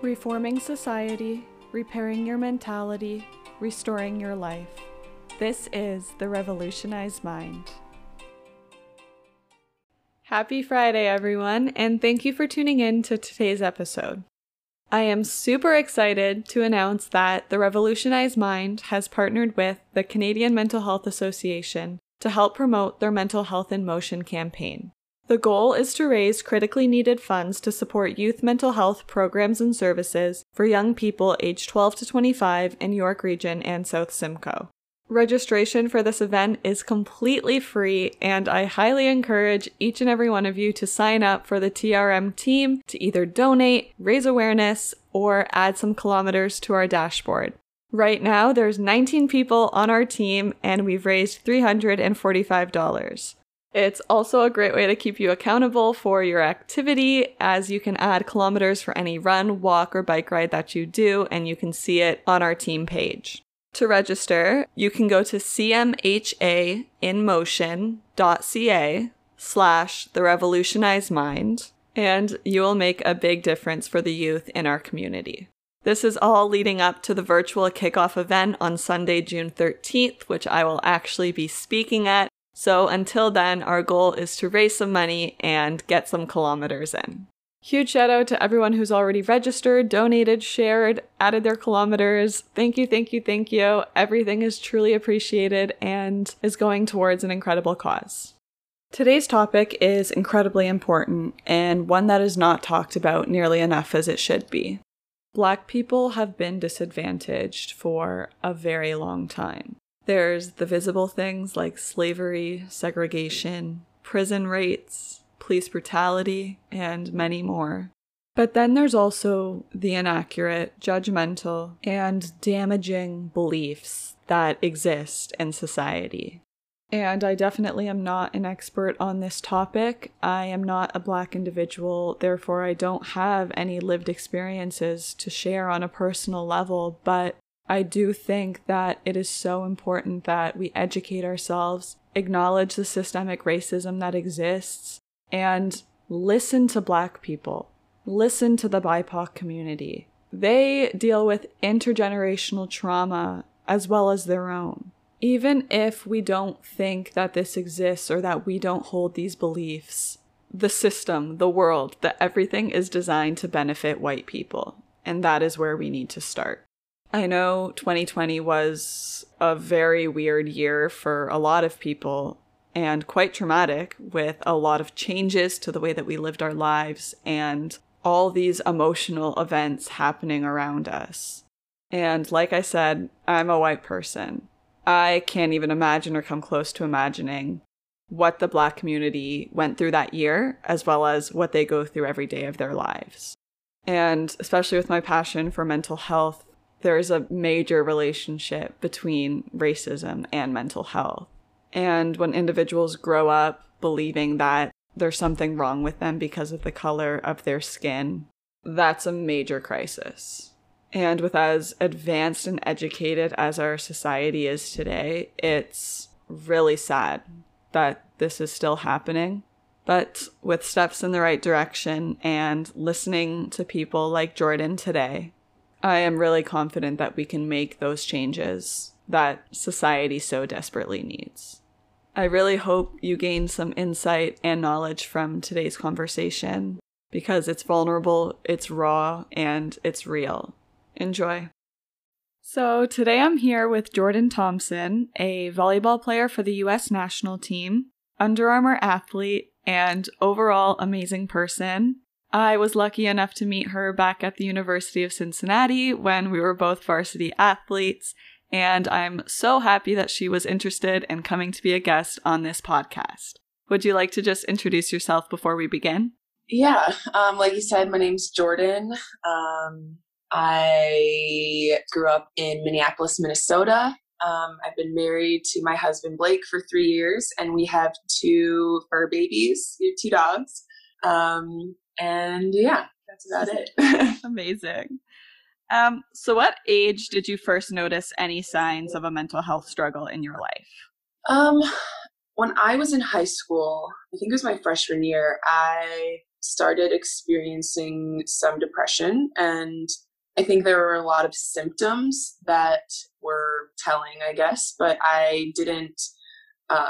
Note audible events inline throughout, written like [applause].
Reforming society, repairing your mentality, restoring your life. This is the Revolutionized Mind. Happy Friday, everyone, and thank you for tuning in to today's episode. I am super excited to announce that the Revolutionized Mind has partnered with the Canadian Mental Health Association to help promote their Mental Health in Motion campaign. The goal is to raise critically needed funds to support youth mental health programs and services for young people aged 12 to 25 in York Region and South Simcoe. Registration for this event is completely free, and I highly encourage each and every one of you to sign up for the TRM team to either donate, raise awareness, or add some kilometers to our dashboard. Right now, there's 19 people on our team, and we've raised $345. It's also a great way to keep you accountable for your activity as you can add kilometers for any run, walk, or bike ride that you do, and you can see it on our team page. To register, you can go to cmhainmotion.ca slash the revolutionized mind, and you will make a big difference for the youth in our community. This is all leading up to the virtual kickoff event on Sunday, June 13th, which I will actually be speaking at. So until then, our goal is to raise some money and get some kilometers in. Huge shout out to everyone who's already registered, donated, shared, added their kilometers. Thank you, thank you, thank you. Everything is truly appreciated and is going towards an incredible cause. Today's topic is incredibly important and one that is not talked about nearly enough as it should be. Black people have been disadvantaged for a very long time. There's the visible things like slavery, segregation, prison rates, police brutality, and many more. But then there's also the inaccurate, judgmental, and damaging beliefs that exist in society. And I definitely am not an expert on this topic. I am not a black individual, therefore, I don't have any lived experiences to share on a personal level. But I do think that it is so important that we educate ourselves, acknowledge the systemic racism that exists, and listen to Black people, listen to the BIPOC community. They deal with intergenerational trauma as well as their own. Even if we don't think that this exists or that we don't hold these beliefs, the system, the world, that everything is designed to benefit white people. And that is where we need to start. I know 2020 was a very weird year for a lot of people and quite traumatic with a lot of changes to the way that we lived our lives and all these emotional events happening around us. And like I said, I'm a white person. I can't even imagine or come close to imagining what the black community went through that year, as well as what they go through every day of their lives. And especially with my passion for mental health, there is a major relationship between racism and mental health. And when individuals grow up believing that there's something wrong with them because of the color of their skin, that's a major crisis. And with as advanced and educated as our society is today, it's really sad that this is still happening. But with steps in the right direction and listening to people like Jordan today, I am really confident that we can make those changes that society so desperately needs. I really hope you gain some insight and knowledge from today's conversation because it's vulnerable, it's raw, and it's real. Enjoy. So, today I'm here with Jordan Thompson, a volleyball player for the US national team, Under Armour athlete, and overall amazing person. I was lucky enough to meet her back at the University of Cincinnati when we were both varsity athletes, and I'm so happy that she was interested in coming to be a guest on this podcast. Would you like to just introduce yourself before we begin? Yeah, um, like you said, my name's Jordan. Um, I grew up in Minneapolis, Minnesota. Um, I've been married to my husband Blake for three years, and we have two fur babies. Two dogs. Um, and yeah, that's about [laughs] it. [laughs] Amazing. Um, so, what age did you first notice any signs of a mental health struggle in your life? Um, when I was in high school, I think it was my freshman year, I started experiencing some depression and I think there were a lot of symptoms that were telling, I guess, but I didn't. Um,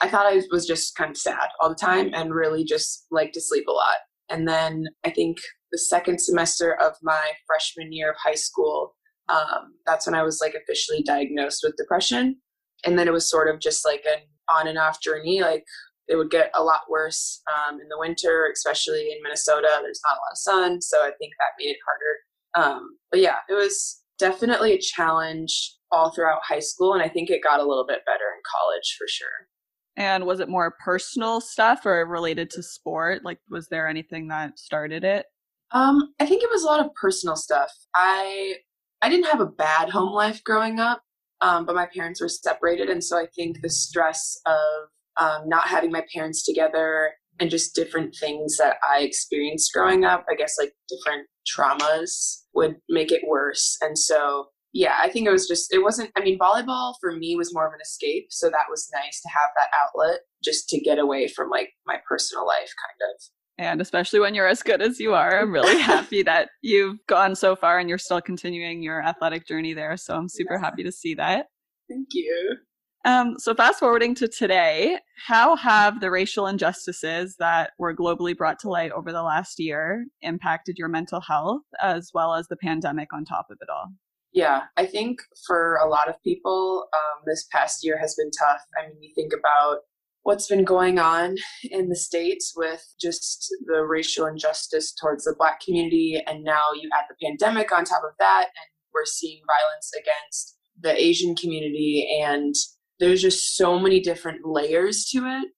I thought I was just kind of sad all the time and really just like to sleep a lot. And then I think the second semester of my freshman year of high school, um, that's when I was like officially diagnosed with depression. And then it was sort of just like an on and off journey. Like it would get a lot worse um, in the winter, especially in Minnesota. There's not a lot of sun. So I think that made it harder um, but yeah, it was definitely a challenge all throughout high school. And I think it got a little bit better in college for sure. And was it more personal stuff or related to sport? Like, was there anything that started it? Um, I think it was a lot of personal stuff. I I didn't have a bad home life growing up, um, but my parents were separated, and so I think the stress of um, not having my parents together and just different things that I experienced growing up, I guess like different traumas would make it worse. And so, yeah, I think it was just, it wasn't, I mean, volleyball for me was more of an escape. So that was nice to have that outlet just to get away from like my personal life, kind of. And especially when you're as good as you are, I'm really [laughs] happy that you've gone so far and you're still continuing your athletic journey there. So I'm super yeah. happy to see that. Thank you. Um, so, fast forwarding to today, how have the racial injustices that were globally brought to light over the last year impacted your mental health, as well as the pandemic on top of it all? Yeah, I think for a lot of people, um, this past year has been tough. I mean, you think about what's been going on in the States with just the racial injustice towards the Black community, and now you add the pandemic on top of that, and we're seeing violence against the Asian community and there's just so many different layers to it.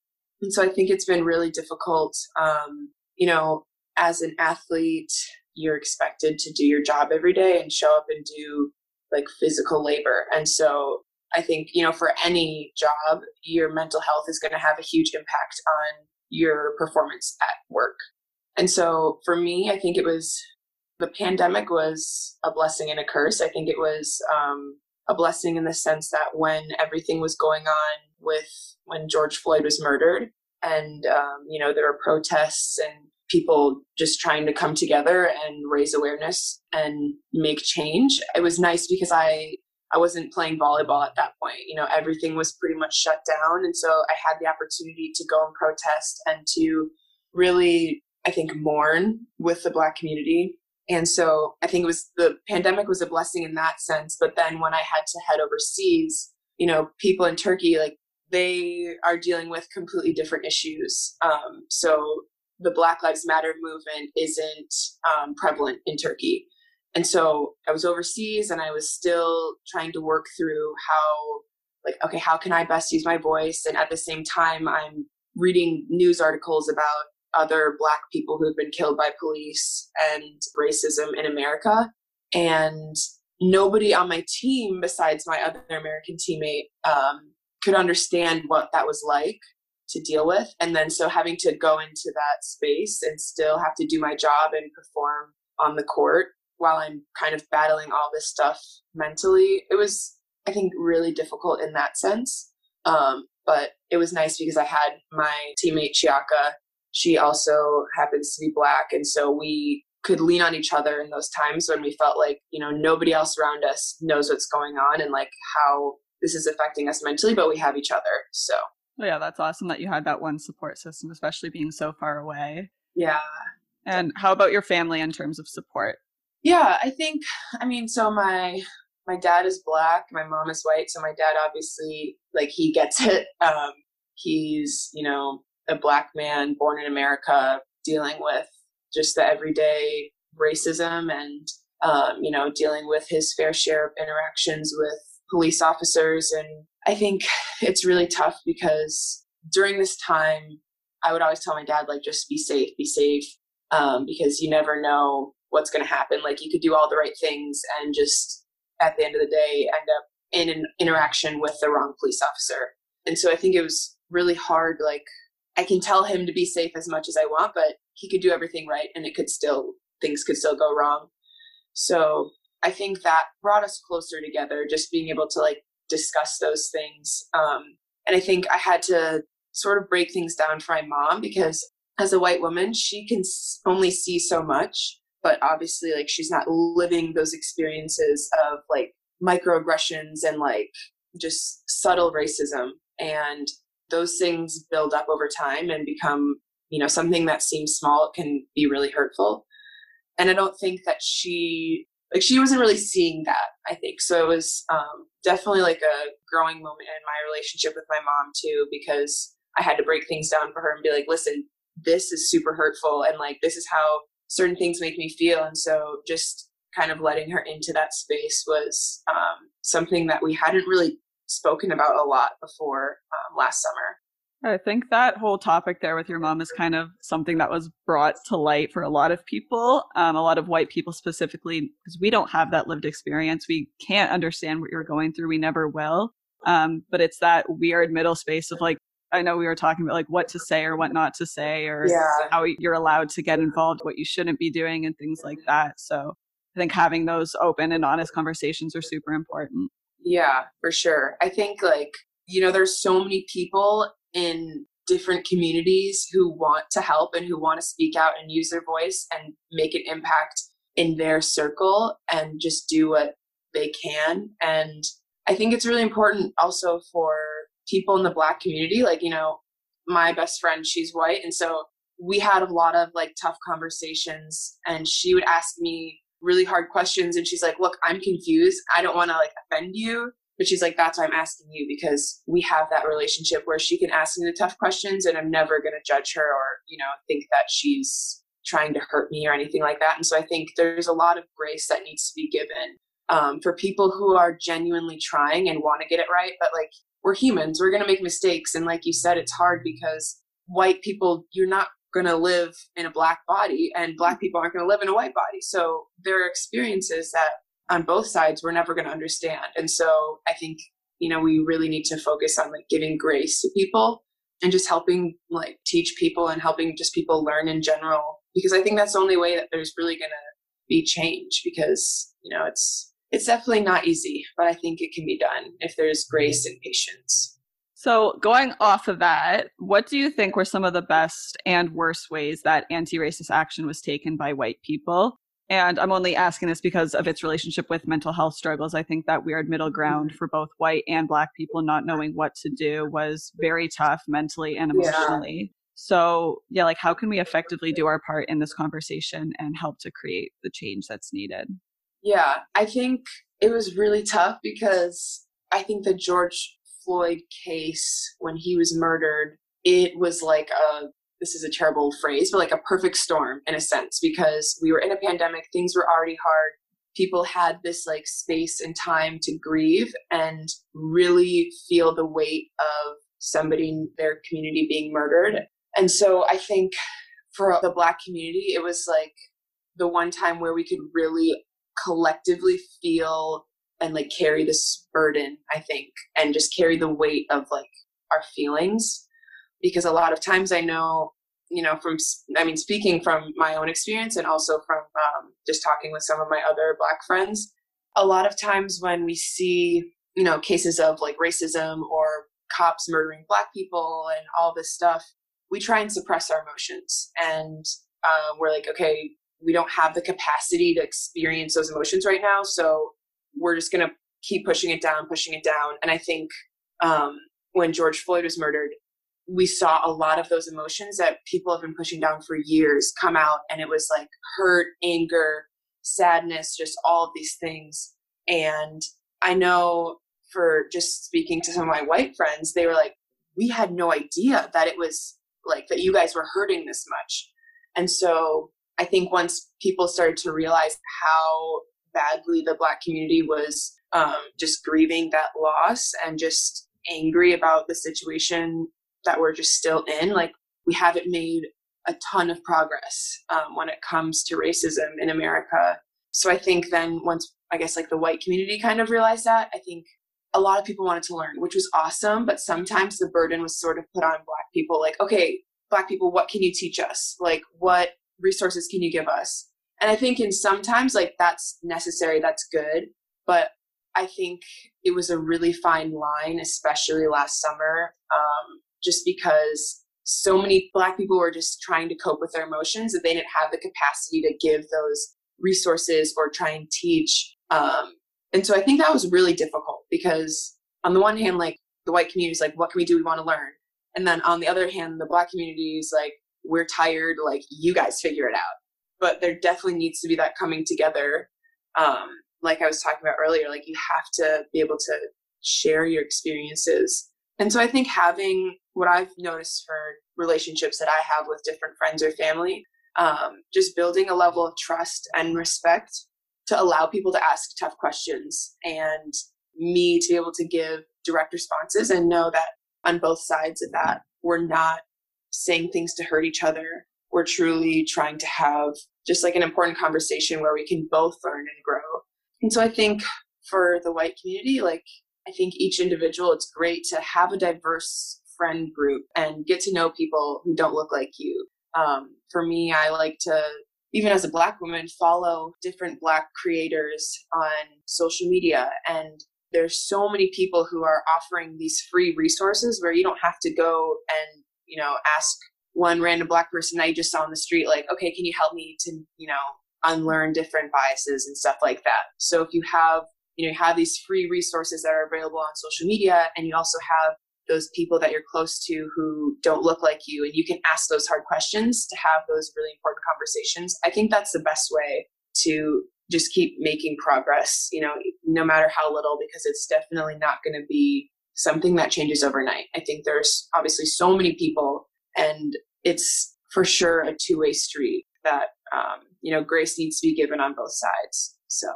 And so I think it's been really difficult. Um, you know, as an athlete, you're expected to do your job every day and show up and do like physical labor. And so I think, you know, for any job, your mental health is going to have a huge impact on your performance at work. And so for me, I think it was the pandemic was a blessing and a curse. I think it was um, a blessing in the sense that when everything was going on with when George Floyd was murdered, and um, you know there were protests and people just trying to come together and raise awareness and make change. It was nice because I I wasn't playing volleyball at that point. You know, everything was pretty much shut down, and so I had the opportunity to go and protest and to really, I think, mourn with the Black community and so I think it was the pandemic was a blessing in that sense. But then when I had to head overseas, you know, people in Turkey, like they are dealing with completely different issues. Um, so the Black Lives Matter movement isn't um, prevalent in Turkey. And so I was overseas and I was still trying to work through how, like, okay, how can I best use my voice? And at the same time, I'm reading news articles about other Black people who've been killed by police and racism in America. And nobody on my team, besides my other American teammate, um, could understand what that was like to deal with. And then so having to go into that space and still have to do my job and perform on the court while I'm kind of battling all this stuff mentally, it was, I think, really difficult in that sense. Um, but it was nice because I had my teammate Chiaka she also happens to be black and so we could lean on each other in those times when we felt like you know nobody else around us knows what's going on and like how this is affecting us mentally but we have each other so well, yeah that's awesome that you had that one support system especially being so far away. Yeah. And how about your family in terms of support? Yeah i think i mean so my my dad is black my mom is white so my dad obviously like he gets [laughs] it um he's you know a black man born in America dealing with just the everyday racism and um, you know dealing with his fair share of interactions with police officers and i think [laughs] it's really tough because during this time i would always tell my dad like just be safe be safe um, because you never know what's going to happen like you could do all the right things and just at the end of the day end up in an interaction with the wrong police officer and so i think it was really hard like I can tell him to be safe as much as I want, but he could do everything right and it could still, things could still go wrong. So I think that brought us closer together, just being able to like discuss those things. Um, and I think I had to sort of break things down for my mom because as a white woman, she can only see so much, but obviously, like, she's not living those experiences of like microaggressions and like just subtle racism. And those things build up over time and become, you know, something that seems small can be really hurtful. And I don't think that she like she wasn't really seeing that i think so it was um, definitely like a growing moment in my relationship with my mom too because i had to break things down for her and be like listen this is super hurtful and like this is how certain things make me feel. And so just kind of letting her into that space was um, something that we hadn't really spoken about a lot before um, last summer I think that whole topic there with your mom is kind of something that was brought to light for a lot of people, um, a lot of white people specifically, because we don't have that lived experience. We can't understand what you're going through. We never will. Um, but it's that weird middle space of like, I know we were talking about like what to say or what not to say, or yeah. how you're allowed to get involved, what you shouldn't be doing, and things like that. So I think having those open and honest conversations are super important. Yeah, for sure. I think like, you know, there's so many people in different communities who want to help and who want to speak out and use their voice and make an impact in their circle and just do what they can. And I think it's really important also for people in the black community. Like, you know, my best friend, she's white. And so we had a lot of like tough conversations and she would ask me really hard questions and she's like, look, I'm confused. I don't want to like offend you. But she's like, that's why I'm asking you because we have that relationship where she can ask me the tough questions and I'm never going to judge her or, you know, think that she's trying to hurt me or anything like that. And so I think there's a lot of grace that needs to be given um, for people who are genuinely trying and want to get it right. But like, we're humans, we're going to make mistakes. And like you said, it's hard because white people, you're not going to live in a black body and black people aren't going to live in a white body. So there are experiences that on both sides we're never going to understand and so i think you know we really need to focus on like giving grace to people and just helping like teach people and helping just people learn in general because i think that's the only way that there's really going to be change because you know it's it's definitely not easy but i think it can be done if there's grace and patience so, going off of that, what do you think were some of the best and worst ways that anti racist action was taken by white people? And I'm only asking this because of its relationship with mental health struggles. I think that weird middle ground mm-hmm. for both white and black people not knowing what to do was very tough mentally and emotionally. Yeah. So, yeah, like how can we effectively do our part in this conversation and help to create the change that's needed? Yeah, I think it was really tough because I think the George Floyd case, when he was murdered, it was like a this is a terrible phrase, but like a perfect storm in a sense, because we were in a pandemic, things were already hard. People had this like space and time to grieve and really feel the weight of somebody in their community being murdered. And so I think for the Black community, it was like the one time where we could really collectively feel and like carry this burden, I think, and just carry the weight of like our feelings because a lot of times I know, you know, from, I mean, speaking from my own experience and also from um, just talking with some of my other Black friends, a lot of times when we see, you know, cases of like racism or cops murdering Black people and all this stuff, we try and suppress our emotions. And uh, we're like, okay, we don't have the capacity to experience those emotions right now. So we're just going to keep pushing it down, pushing it down. And I think um, when George Floyd was murdered, we saw a lot of those emotions that people have been pushing down for years come out and it was like hurt anger sadness just all of these things. And i know for just speaking to some of my white friends they were like we had no idea that it was like that you guys were hurting this much. And so i think once people started to realize how badly the black community was um, just grieving that loss and just angry about the situation that we're just still in. Like we haven't made a ton of progress um, when it comes to racism in America. So I think then once I guess like the white community kind of realized that, I think a lot of people wanted to learn, which was awesome. But sometimes the burden was sort of put on black people, like, okay, black people, what can you teach us? Like, what resources can you give us? And I think in sometimes like that's necessary, that's good. But I think it was a really fine line, especially last summer, um, just because so many black people were just trying to cope with their emotions that they didn't have the capacity to give those resources or try and teach um, and so i think that was really difficult because on the one hand like the white community is like what can we do? We want to learn. And then on the other hand the black community is like we're tired like you guys figure it out. But there definitely needs to be that coming together. Um, like i was talking about earlier like you have to be able to share your experiences and so i think having what i've noticed for relationships that i have with different friends or family um, just building a level of trust and respect to allow people to ask tough questions and me to be able to give direct responses and know that on both sides of that we're not saying things to hurt each other. We're truly trying to have just like an important conversation where we can both learn and grow. And so i think for the white community like i think each individual it's great to have a diverse friend group and get to know people who don't look like you. Um, for me i like to even as a black woman follow different black creators on social media. And there's so many people who are offering these free resources where you don't have to go and you know ask one random black person I just saw on the street like okay can you help me to you know unlearn different biases and stuff like that? So if you have you know you have these free resources that are available on social media and you also have those people that you're close to who don't look like you and you can ask those hard questions to have those really important conversations. I think that's the best way to just keep making progress you know no matter how little because it's definitely not going to be something that changes overnight. I think there's obviously so many people and it's for sure a two-way street that um, you know grace needs to be given on both sides so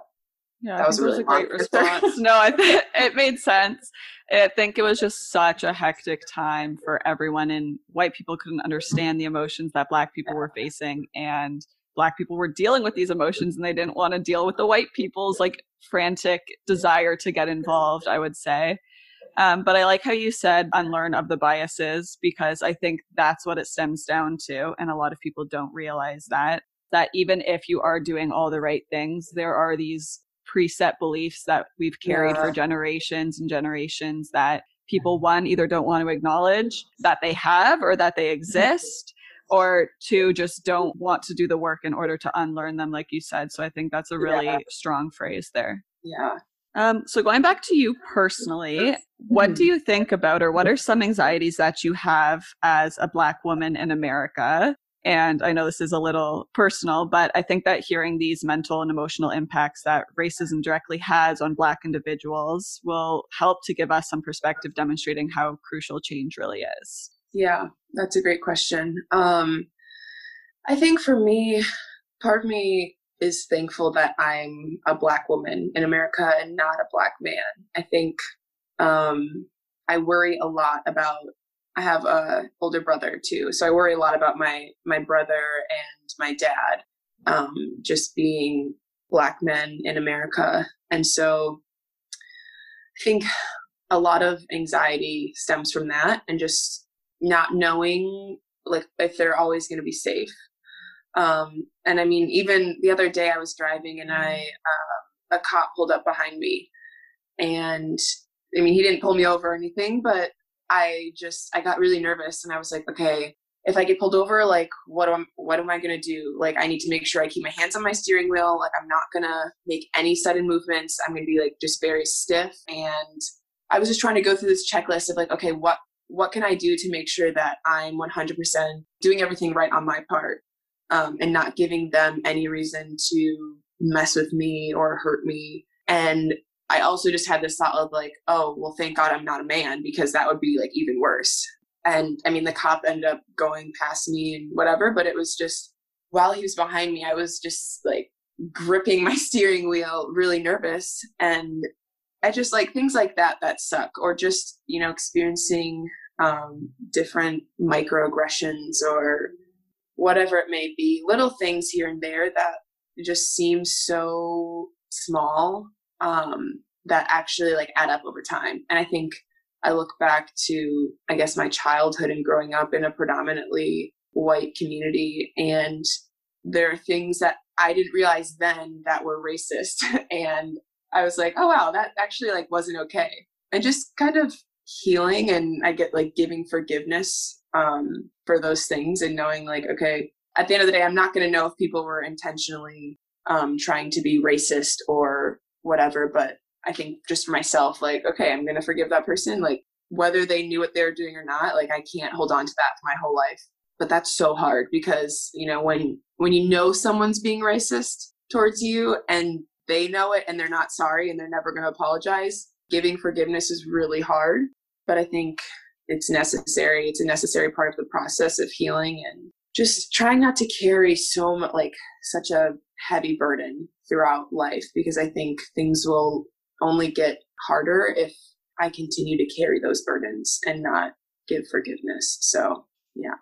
yeah, that was, a really was a great response. [laughs] no, I th- it made sense. I think it was just such a hectic time for everyone, and white people couldn't understand the emotions that black people were facing, and black people were dealing with these emotions, and they didn't want to deal with the white people's like frantic desire to get involved. I would say. Um, but I like how you said unlearn of the biases because I think that's what it stems down to. And a lot of people don't realize that, that even if you are doing all the right things, there are these preset beliefs that we've carried yeah. for generations and generations that people one either don't want to acknowledge that they have or that they exist or two just don't want to do the work in order to unlearn them like you said. So i think that's a really yeah. strong phrase there. Yeah. Um, so going back to you personally what do mm-hmm. you think about or what are some anxieties that you have as a black woman in america and I know this is a little personal, but I think that hearing these mental and emotional impacts that racism directly has on Black individuals will help to give us some perspective demonstrating how crucial change really is. Yeah, that's a great question. Um, I think for me, part of me is thankful that I'm a Black woman in America and not a Black man. I think um, I worry a lot about I have a older brother too, so I worry a lot about my my brother and my dad, um, just being black men in America, and so I think a lot of anxiety stems from that, and just not knowing like if they're always going to be safe. Um, and I mean, even the other day I was driving and I uh, a cop pulled up behind me, and I mean he didn't pull me over or anything, but I just I got really nervous and I was like, okay, if I get pulled over, like what am what am I gonna do? Like I need to make sure I keep my hands on my steering wheel. Like I'm not gonna make any sudden movements. I'm gonna be like just very stiff. And I was just trying to go through this checklist of like, okay, what what can I do to make sure that I'm 100% doing everything right on my part um, and not giving them any reason to mess with me or hurt me. And I also just had this thought of like, oh, well, thank God I'm not a man because that would be like even worse. And I mean, the cop ended up going past me and whatever, but it was just while he was behind me, I was just like gripping [laughs] my steering wheel, really nervous. And I just like things like that that suck, or just, you know, experiencing um, different microaggressions or whatever it may be, little things here and there that just seem so small um, that actually like add up over time. And I think I look back to, I guess, my childhood and growing up in a predominantly white community, and there are things that I didn't realize then that were racist, [laughs] and I was like, oh wow, that actually like wasn't okay, and just kind of healing and I get like giving forgiveness um, for those things and knowing like, okay, at the end of the day, I'm not going to know if people were intentionally um, trying to be racist or whatever. But I think just for myself, like, okay, I'm going to forgive that person. Like, whether they knew what they were doing or not, like, I can't hold on to that for my whole life. But that's so hard because, you know, when, when you know someone's being racist towards you and they know it and they're not sorry and they're never going to apologize, giving forgiveness is really hard. But I think it's necessary. It's a necessary part of the process of healing and just trying not to carry so much, like, such a heavy burden throughout life because I think things will only get harder if I continue to carry those burdens and not give forgiveness. So, yeah.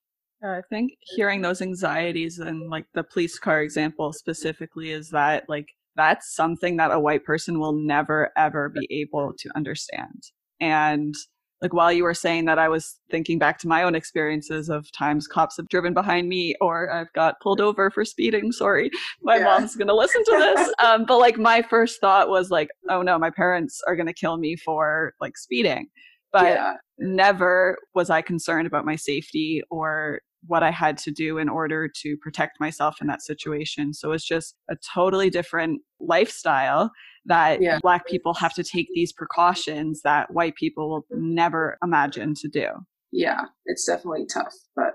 I think hearing those anxieties and like the police car example specifically is that like that's something that a white person will never ever be able to understand. And like while you were saying that i was thinking back to my own experiences of times cops have driven behind me or i've got pulled over for speeding sorry my yeah. mom's gonna listen to this [laughs] um, but like my first thought was like oh no my parents are gonna kill me for like speeding but yeah. never was i concerned about my safety or what I had to do in order to protect myself in that situation. So it's just a totally different lifestyle that yeah. Black people have to take these precautions that white people will never imagine to do. Yeah, it's definitely tough, but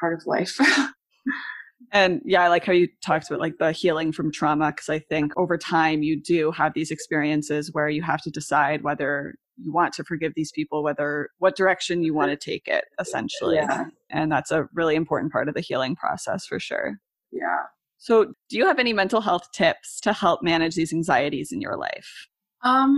part of life. [laughs] and yeah, I like how you talked about like the healing from trauma because I think over time you do have these experiences where you have to decide whether you want to forgive these people, whether what direction you want to [laughs] take it, essentially. Yeah. And that's a really important part of the healing process for sure. Yeah. So, do you have any mental health tips to help manage these anxieties in your life? Um,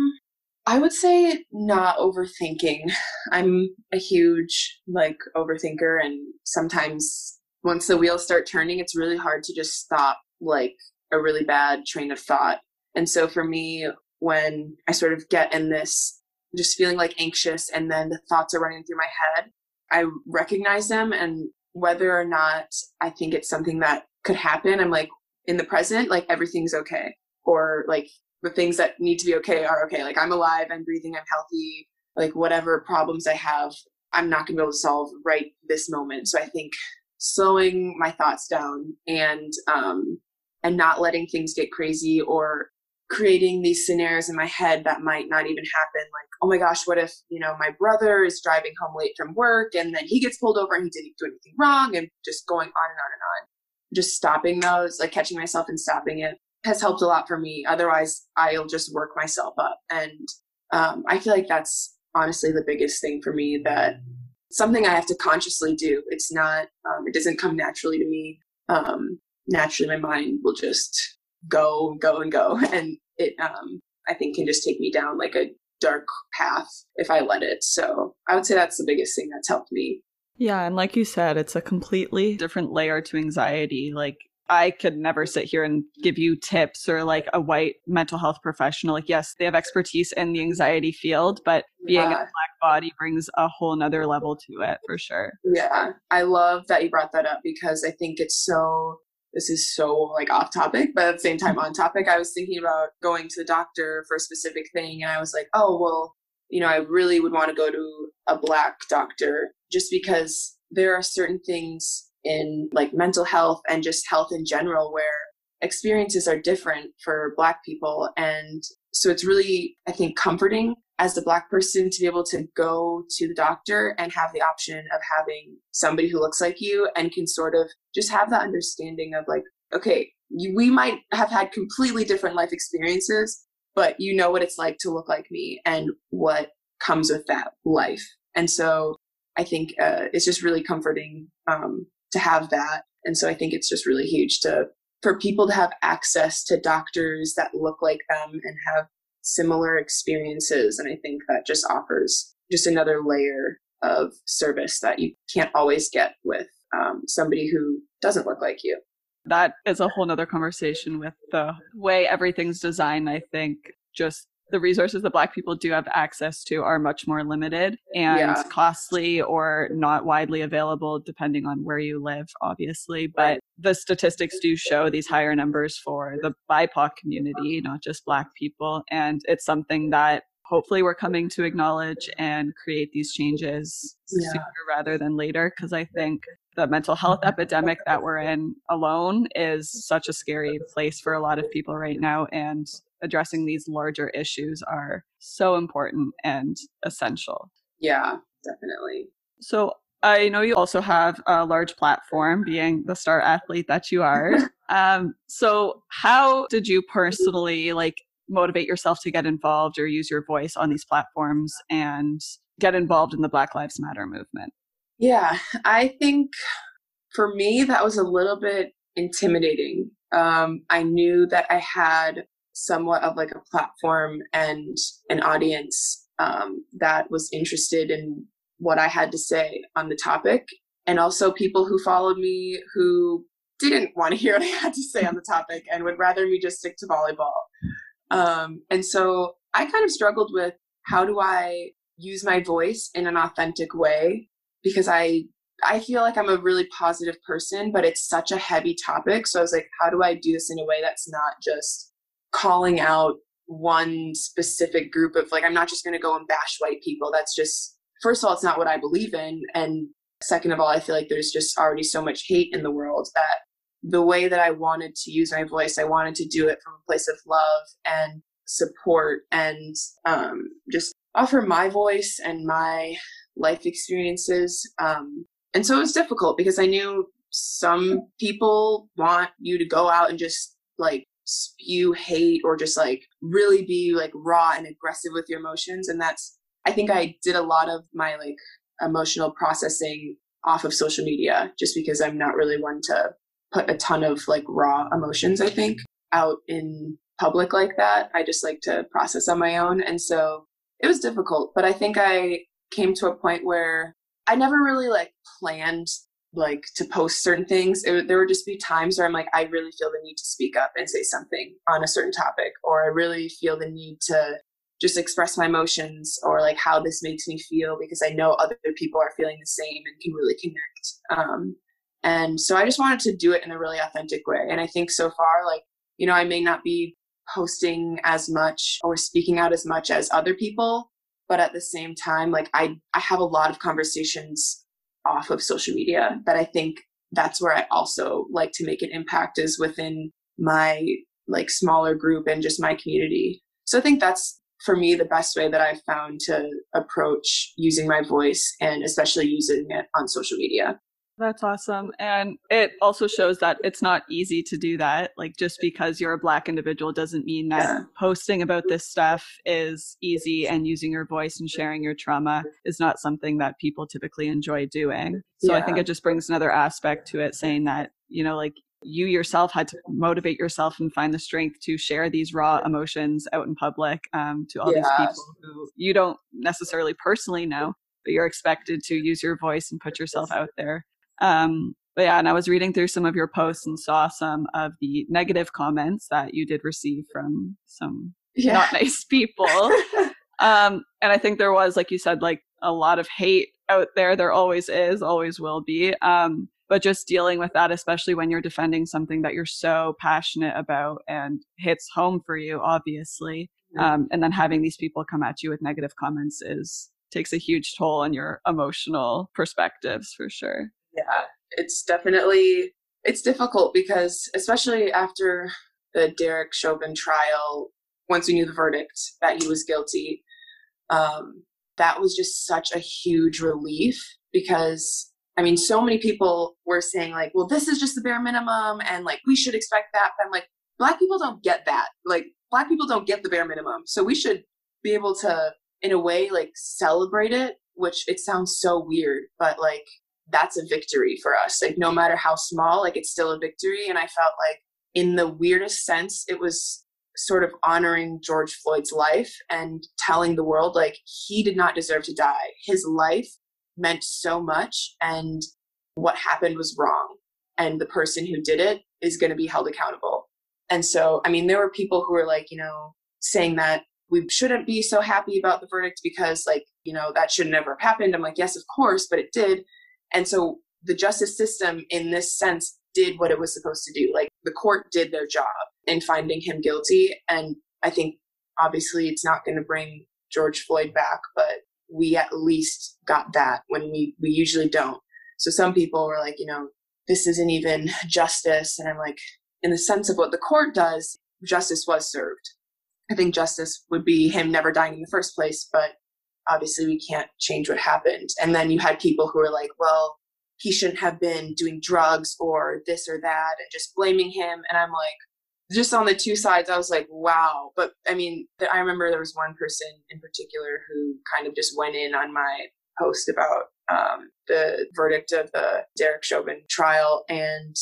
I would say not overthinking. [laughs] I'm a huge like overthinker and sometimes once the wheels start turning, it's really hard to just stop like a really bad train of thought. And so for me, when I sort of get in this just feeling like anxious and then the thoughts are running through my head, I recognize them and whether or not I think it's something that could happen, I'm like in the present, like everything's okay. Or like the things that need to be okay are okay. Like I'm alive, I'm breathing, I'm healthy. Like whatever problems I have, I'm not gonna be able to solve right this moment. So I think slowing my thoughts down and um and not letting things get crazy or creating these scenarios in my head that might not even happen like oh my gosh what if you know my brother is driving home late from work and then he gets pulled over and he didn't do anything wrong and just going on and on and on just stopping those like catching myself and stopping it has helped a lot for me otherwise i'll just work myself up and um, i feel like that's honestly the biggest thing for me that something i have to consciously do it's not um, it doesn't come naturally to me um, naturally my mind will just go, go, and go. [laughs] And it, um, I think, can just take me down like a dark path if I let it. So I would say that's the biggest thing that's helped me. Yeah. And like you said, it's a completely different layer to anxiety. Like, I could never sit here and give you tips or like a white mental health professional. Like, yes, they have expertise in the anxiety field, but being yeah. a black body brings a whole nother level to it for sure. Yeah. I love that you brought that up because I think it's so this is so like off topic, but at the same time mm-hmm. on topic. I was thinking about going to the doctor for a specific thing, and I was like, oh, well, you know, I really would want to go to a black doctor just because there are certain things in like mental health and just health in general where experiences are different for black people. And so it's really, I think, comforting as a black person to be able to go to the doctor and have the option of having somebody who looks like you and can sort of just have that understanding of like okay we might have had completely different life experiences but you know what it's like to look like me and what comes with that life and so i think uh, it's just really comforting um, to have that and so i think it's just really huge to for people to have access to doctors that look like them and have similar experiences. And I think that just offers just another layer of service that you can't always get with um, somebody who doesn't look like you. That is a whole nother conversation with the way everything's designed. I think just the resources that black people do have access to are much more limited and yeah. costly or not widely available depending on where you live obviously but the statistics do show these higher numbers for the bipoc community not just black people and it's something that hopefully we're coming to acknowledge and create these changes yeah. sooner rather than later because I think the mental health epidemic that we're in alone is such a scary place for a lot of people right now and addressing these larger issues are so important and essential. Yeah, definitely. So I know you also have a large platform, being the star athlete that you are. [laughs] um, so, how did you personally like motivate yourself to get involved or use your voice on these platforms and get involved in the Black Lives Matter movement? Yeah, I think for me that was a little bit intimidating. Um, I knew that I had somewhat of like a platform and an audience um, that was interested in what I had to say on the topic, and also people who followed me who didn't want to hear what I had to say on the topic and would rather me just stick to volleyball. Um, and so I kind of struggled with how do I use my voice in an authentic way because I I feel like I'm a really positive person, but it's such a heavy topic. So I was like, how do I do this in a way that's not just calling out one specific group of like I'm not just going to go and bash white people. That's just first of all, it's not what I believe in. And second of all, I feel like there's just already so much hate in the world that the way that I wanted to use my voice, I wanted to do it from a place of love and support and um, just offer my voice and my life experiences. Um, and so it was difficult because I knew some people want you to go out and just like spew hate or just like really be like raw and aggressive with your emotions. And that's I think I did a lot of my like emotional processing off of social media just because I'm not really one to put a ton of like raw emotions, I think, out in public like that. I just like to process on my own. And so it was difficult, but I think I came to a point where I never really like planned like to post certain things. It, there would just be times where I'm like, I really feel the need to speak up and say something on a certain topic, or I really feel the need to just express my emotions or like how this makes me feel because I know other people are feeling the same and can really connect. Um, and so I just wanted to do it in a really authentic way. And I think so far, like, you know, I may not be posting as much or speaking out as much as other people, but at the same time, like I, I have a lot of conversations off of social media that I think that's where I also like to make an impact is within my like smaller group and just my community. So I think that's for me the best way that I've found to approach using my voice and especially using it on social media. That's awesome. And it also shows that it's not easy to do that. Like, just because you're a Black individual doesn't mean that yeah. posting about this stuff is easy and using your voice and sharing your trauma is not something that people typically enjoy doing. So yeah. I think it just brings another aspect to it saying that, you know, like you yourself had to motivate yourself and find the strength to share these raw emotions out in public um, to all yes. these people who you don't necessarily personally know, but you're expected to use your voice and put yourself out there. Um, but yeah, and I was reading through some of your posts and saw some of the negative comments that you did receive from some yeah. not nice [laughs] people. [laughs] um, and I think there was, like you said, like a lot of hate out there. There always is, always will be. Um, but just dealing with that especially when you're defending something that you're so passionate about and hits home for you obviously um, and then having these people come at you with negative comments is takes a huge toll on your emotional perspectives for sure yeah it's definitely it's difficult because especially after the derek chauvin trial once we knew the verdict that he was guilty um, that was just such a huge relief because I mean, so many people were saying like, well, this is just the bare minimum and like we should expect that. But I'm like, black people don't get that. Like black people don't get the bare minimum. So we should be able to, in a way, like celebrate it, which it sounds so weird, but like that's a victory for us. Like no matter how small, like it's still a victory. And I felt like in the weirdest sense, it was sort of honoring George Floyd's life and telling the world like he did not deserve to die. His life meant so much and what happened was wrong and the person who did it is going to be held accountable and so i mean there were people who were like you know saying that we shouldn't be so happy about the verdict because like you know that should never have happened i'm like yes of course but it did and so the justice system in this sense did what it was supposed to do like the court did their job in finding him guilty and i think obviously it's not going to bring George Floyd back, but we at least got that when we, we usually don't. So some people were like, you know, this isn't even [laughs] justice. And I'm like, in the sense of what the court does, justice was served. I think justice would be him never dying in the first place, but obviously we can't change what happened. And then you had people who were like, well, he shouldn't have been doing drugs or this or that and just blaming him. And I'm like, just on the two sides, I was like, wow. But I mean, I remember there was one person in particular who kind of just went in on my post about um, the verdict of the Derek Chauvin trial. And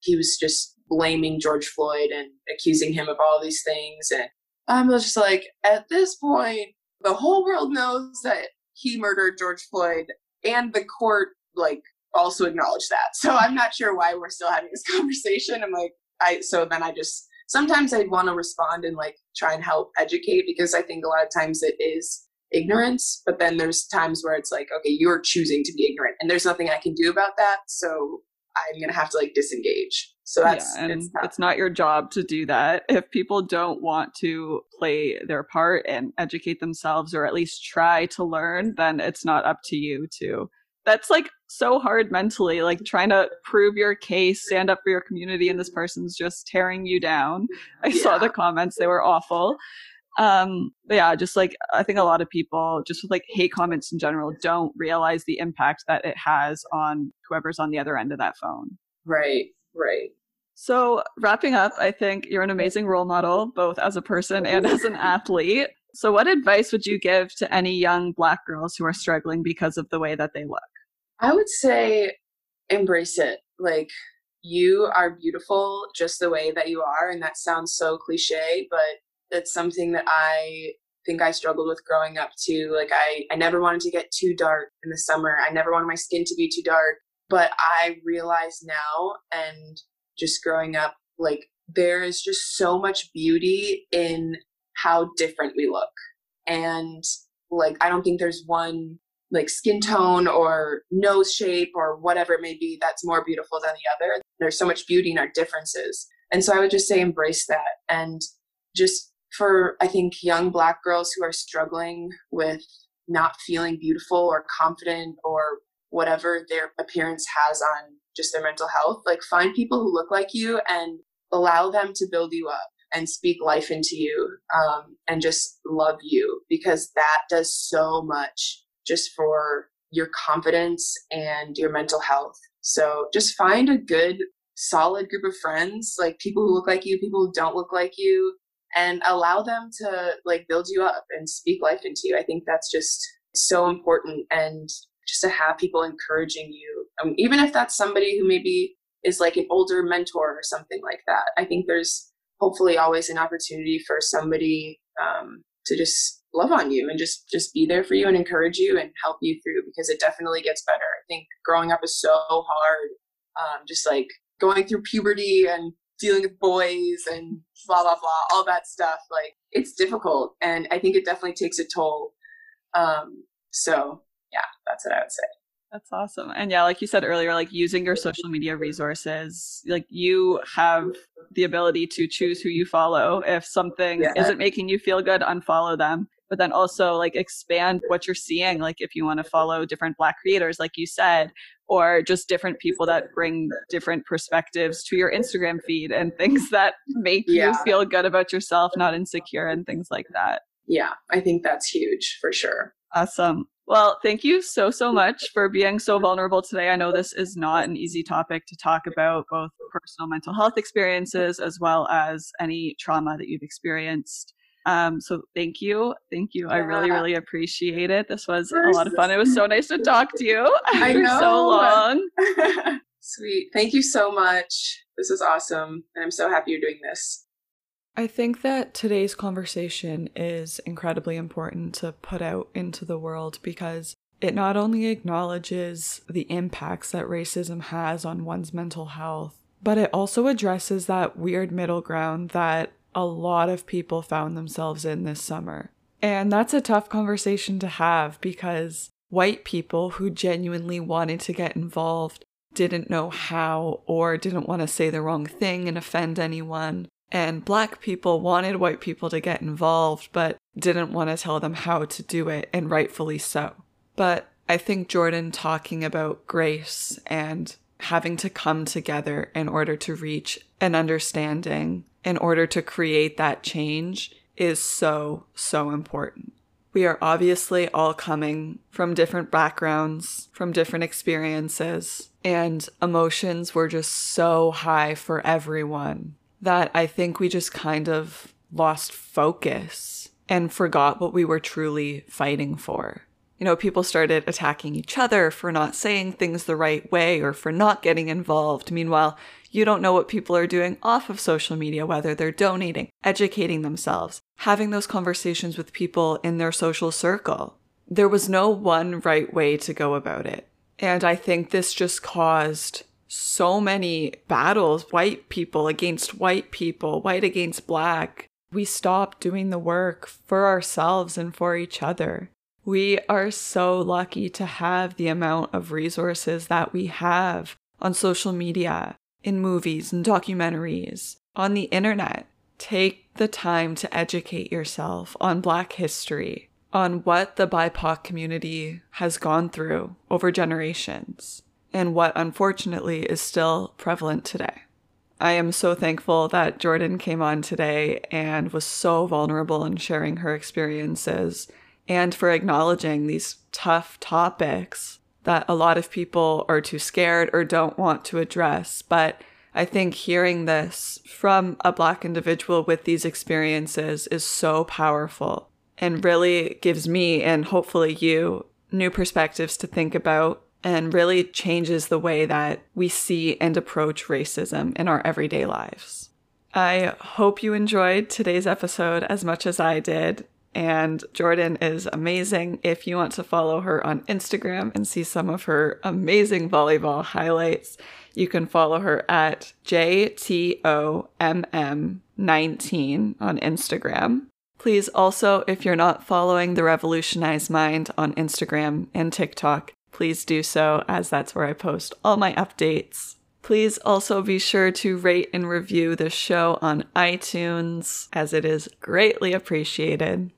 he was just blaming George Floyd and accusing him of all these things. And I was just like, at this point, the whole world knows that he murdered George Floyd, and the court like also acknowledged that. So I'm not sure why we're still having this [laughs] conversation. I'm like, I so then I just sometimes I'd want to respond and like try and help educate because I think a lot of times it is ignorance, but then there's times where it's like, okay, you're choosing to be ignorant, and there's nothing I can do about that. So I'm gonna have to like disengage. So that's yeah, and it's, it's, not your job to do that. [laughs] If people don't want to play their part and educate themselves or at least try to learn, then it's not up to you to. That's like so hard mentally, like trying to prove your case, stand up for your community, and this person's just tearing you down. [laughs] I yeah. saw the comments, they were awful. Um, yeah, just like I think a lot of people, just with like hate comments in general, don't realize the impact that it has on whoever's on the other end of that phone. Right, right. So, wrapping up, I think you're an amazing role model, both as a person and as an athlete. So, what advice would you give to any young Black girls who are struggling because of the way that they look? I would say embrace it. Like, you are beautiful just the way that you are. And that sounds so cliche, but it's something that I think I struggled with growing up too. Like I, I never wanted to get too dark in the summer. I never wanted my skin to be too dark. But I realize now and just growing up, like there is just so much beauty in how different we look. And like I don't think there's one like skin tone or nose shape or whatever it may be that's more beautiful than the other. There's so much beauty in our differences. And so I would just say embrace that and just for I think young black girls who are struggling with not feeling beautiful or confident or whatever their appearance has on just their mental health, like find people who look like you and allow them to build you up and speak life into you um, and just love you because that does so much just for your confidence and your mental health. So just find a good, solid group of friends, like people who look like you, people who don't look like you, and allow them to like build you up and speak life into you. I think that's just so important and just to have people encouraging you. Um, even if that's somebody who maybe is like an older mentor or something like that. I think there's hopefully always an opportunity for somebody um, to just love on you and just just be there for you and encourage you and help you through because it definitely gets better. I think growing up is so hard. Um, just like going through puberty and dealing with boys and blah blah blah all that stuff like it's difficult and i think it definitely takes a toll um so yeah that's what i would say that's awesome and yeah like you said earlier like using your social media resources like you have the ability to choose who you follow if something yeah. isn't making you feel good unfollow them but then also like expand what you're seeing like if you want to follow different black creators like you said or just different people that bring different perspectives to your Instagram feed and things [laughs] that make yeah. you feel good about yourself, not insecure and things like that. Yeah, I think that's huge for sure. Awesome. Well, thank you so, so much for being so vulnerable today. I know this is not an easy topic to talk about, both personal mental health experiences as well as any trauma that you've experienced. Um, so thank you. Thank you. I really, really appreciate it. This was a lot of fun. It was so nice to talk to you [laughs] after so long. [laughs] Sweet. Thank you so much. This is awesome. And I'm so happy you're doing this. I think that today's conversation is incredibly important to put out into the world because it not only acknowledges the impacts that racism has on one's mental health, but it also addresses that weird middle ground that a lot of people found themselves in this summer. And that's a tough conversation to have because white people who genuinely wanted to get involved didn't know how or didn't want to say the wrong thing and offend anyone. And black people wanted white people to get involved, but didn't want to tell them how to do it, and rightfully so. But I think Jordan talking about grace and having to come together in order to reach an understanding, in order to create that change, is so, so important. We are obviously all coming from different backgrounds, from different experiences, and emotions were just so high for everyone that I think we just kind of lost focus and forgot what we were truly fighting for. You know, people started attacking each other for not saying things the right way or for not getting involved. Meanwhile, you don't know what people are doing off of social media, whether they're donating, educating themselves, having those conversations with people in their social circle. There was no one right way to go about it. And I think this just caused so many battles white people against white people, white against black. We stopped doing the work for ourselves and for each other. We are so lucky to have the amount of resources that we have on social media, in movies and documentaries, on the internet. Take the time to educate yourself on Black history, on what the BIPOC community has gone through over generations, and what unfortunately is still prevalent today. I am so thankful that Jordan came on today and was so vulnerable in sharing her experiences and for acknowledging these tough topics that a lot of people are too scared or don't want to address. But I think hearing this from a Black individual with these experiences is so powerful and really gives me and hopefully you new perspectives to think about and really changes the way that we see and approach racism in our everyday lives. I hope you enjoyed today's episode as much as I did and Jordan is amazing. If you want to follow her on Instagram and see some of her amazing volleyball highlights, you can follow her at JTOMM19 on Instagram. Please also, if you're not following The Revolutionized Mind on Instagram and TikTok, please do so, as that's where I post all my updates. Please also be sure to rate and review the show on iTunes, as it is greatly appreciated.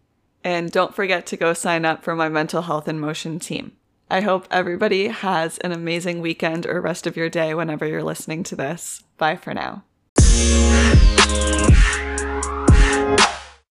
And don't forget to go sign up for my mental health in motion team. I hope everybody has an amazing weekend or rest of your day whenever you're listening to this. Bye for now.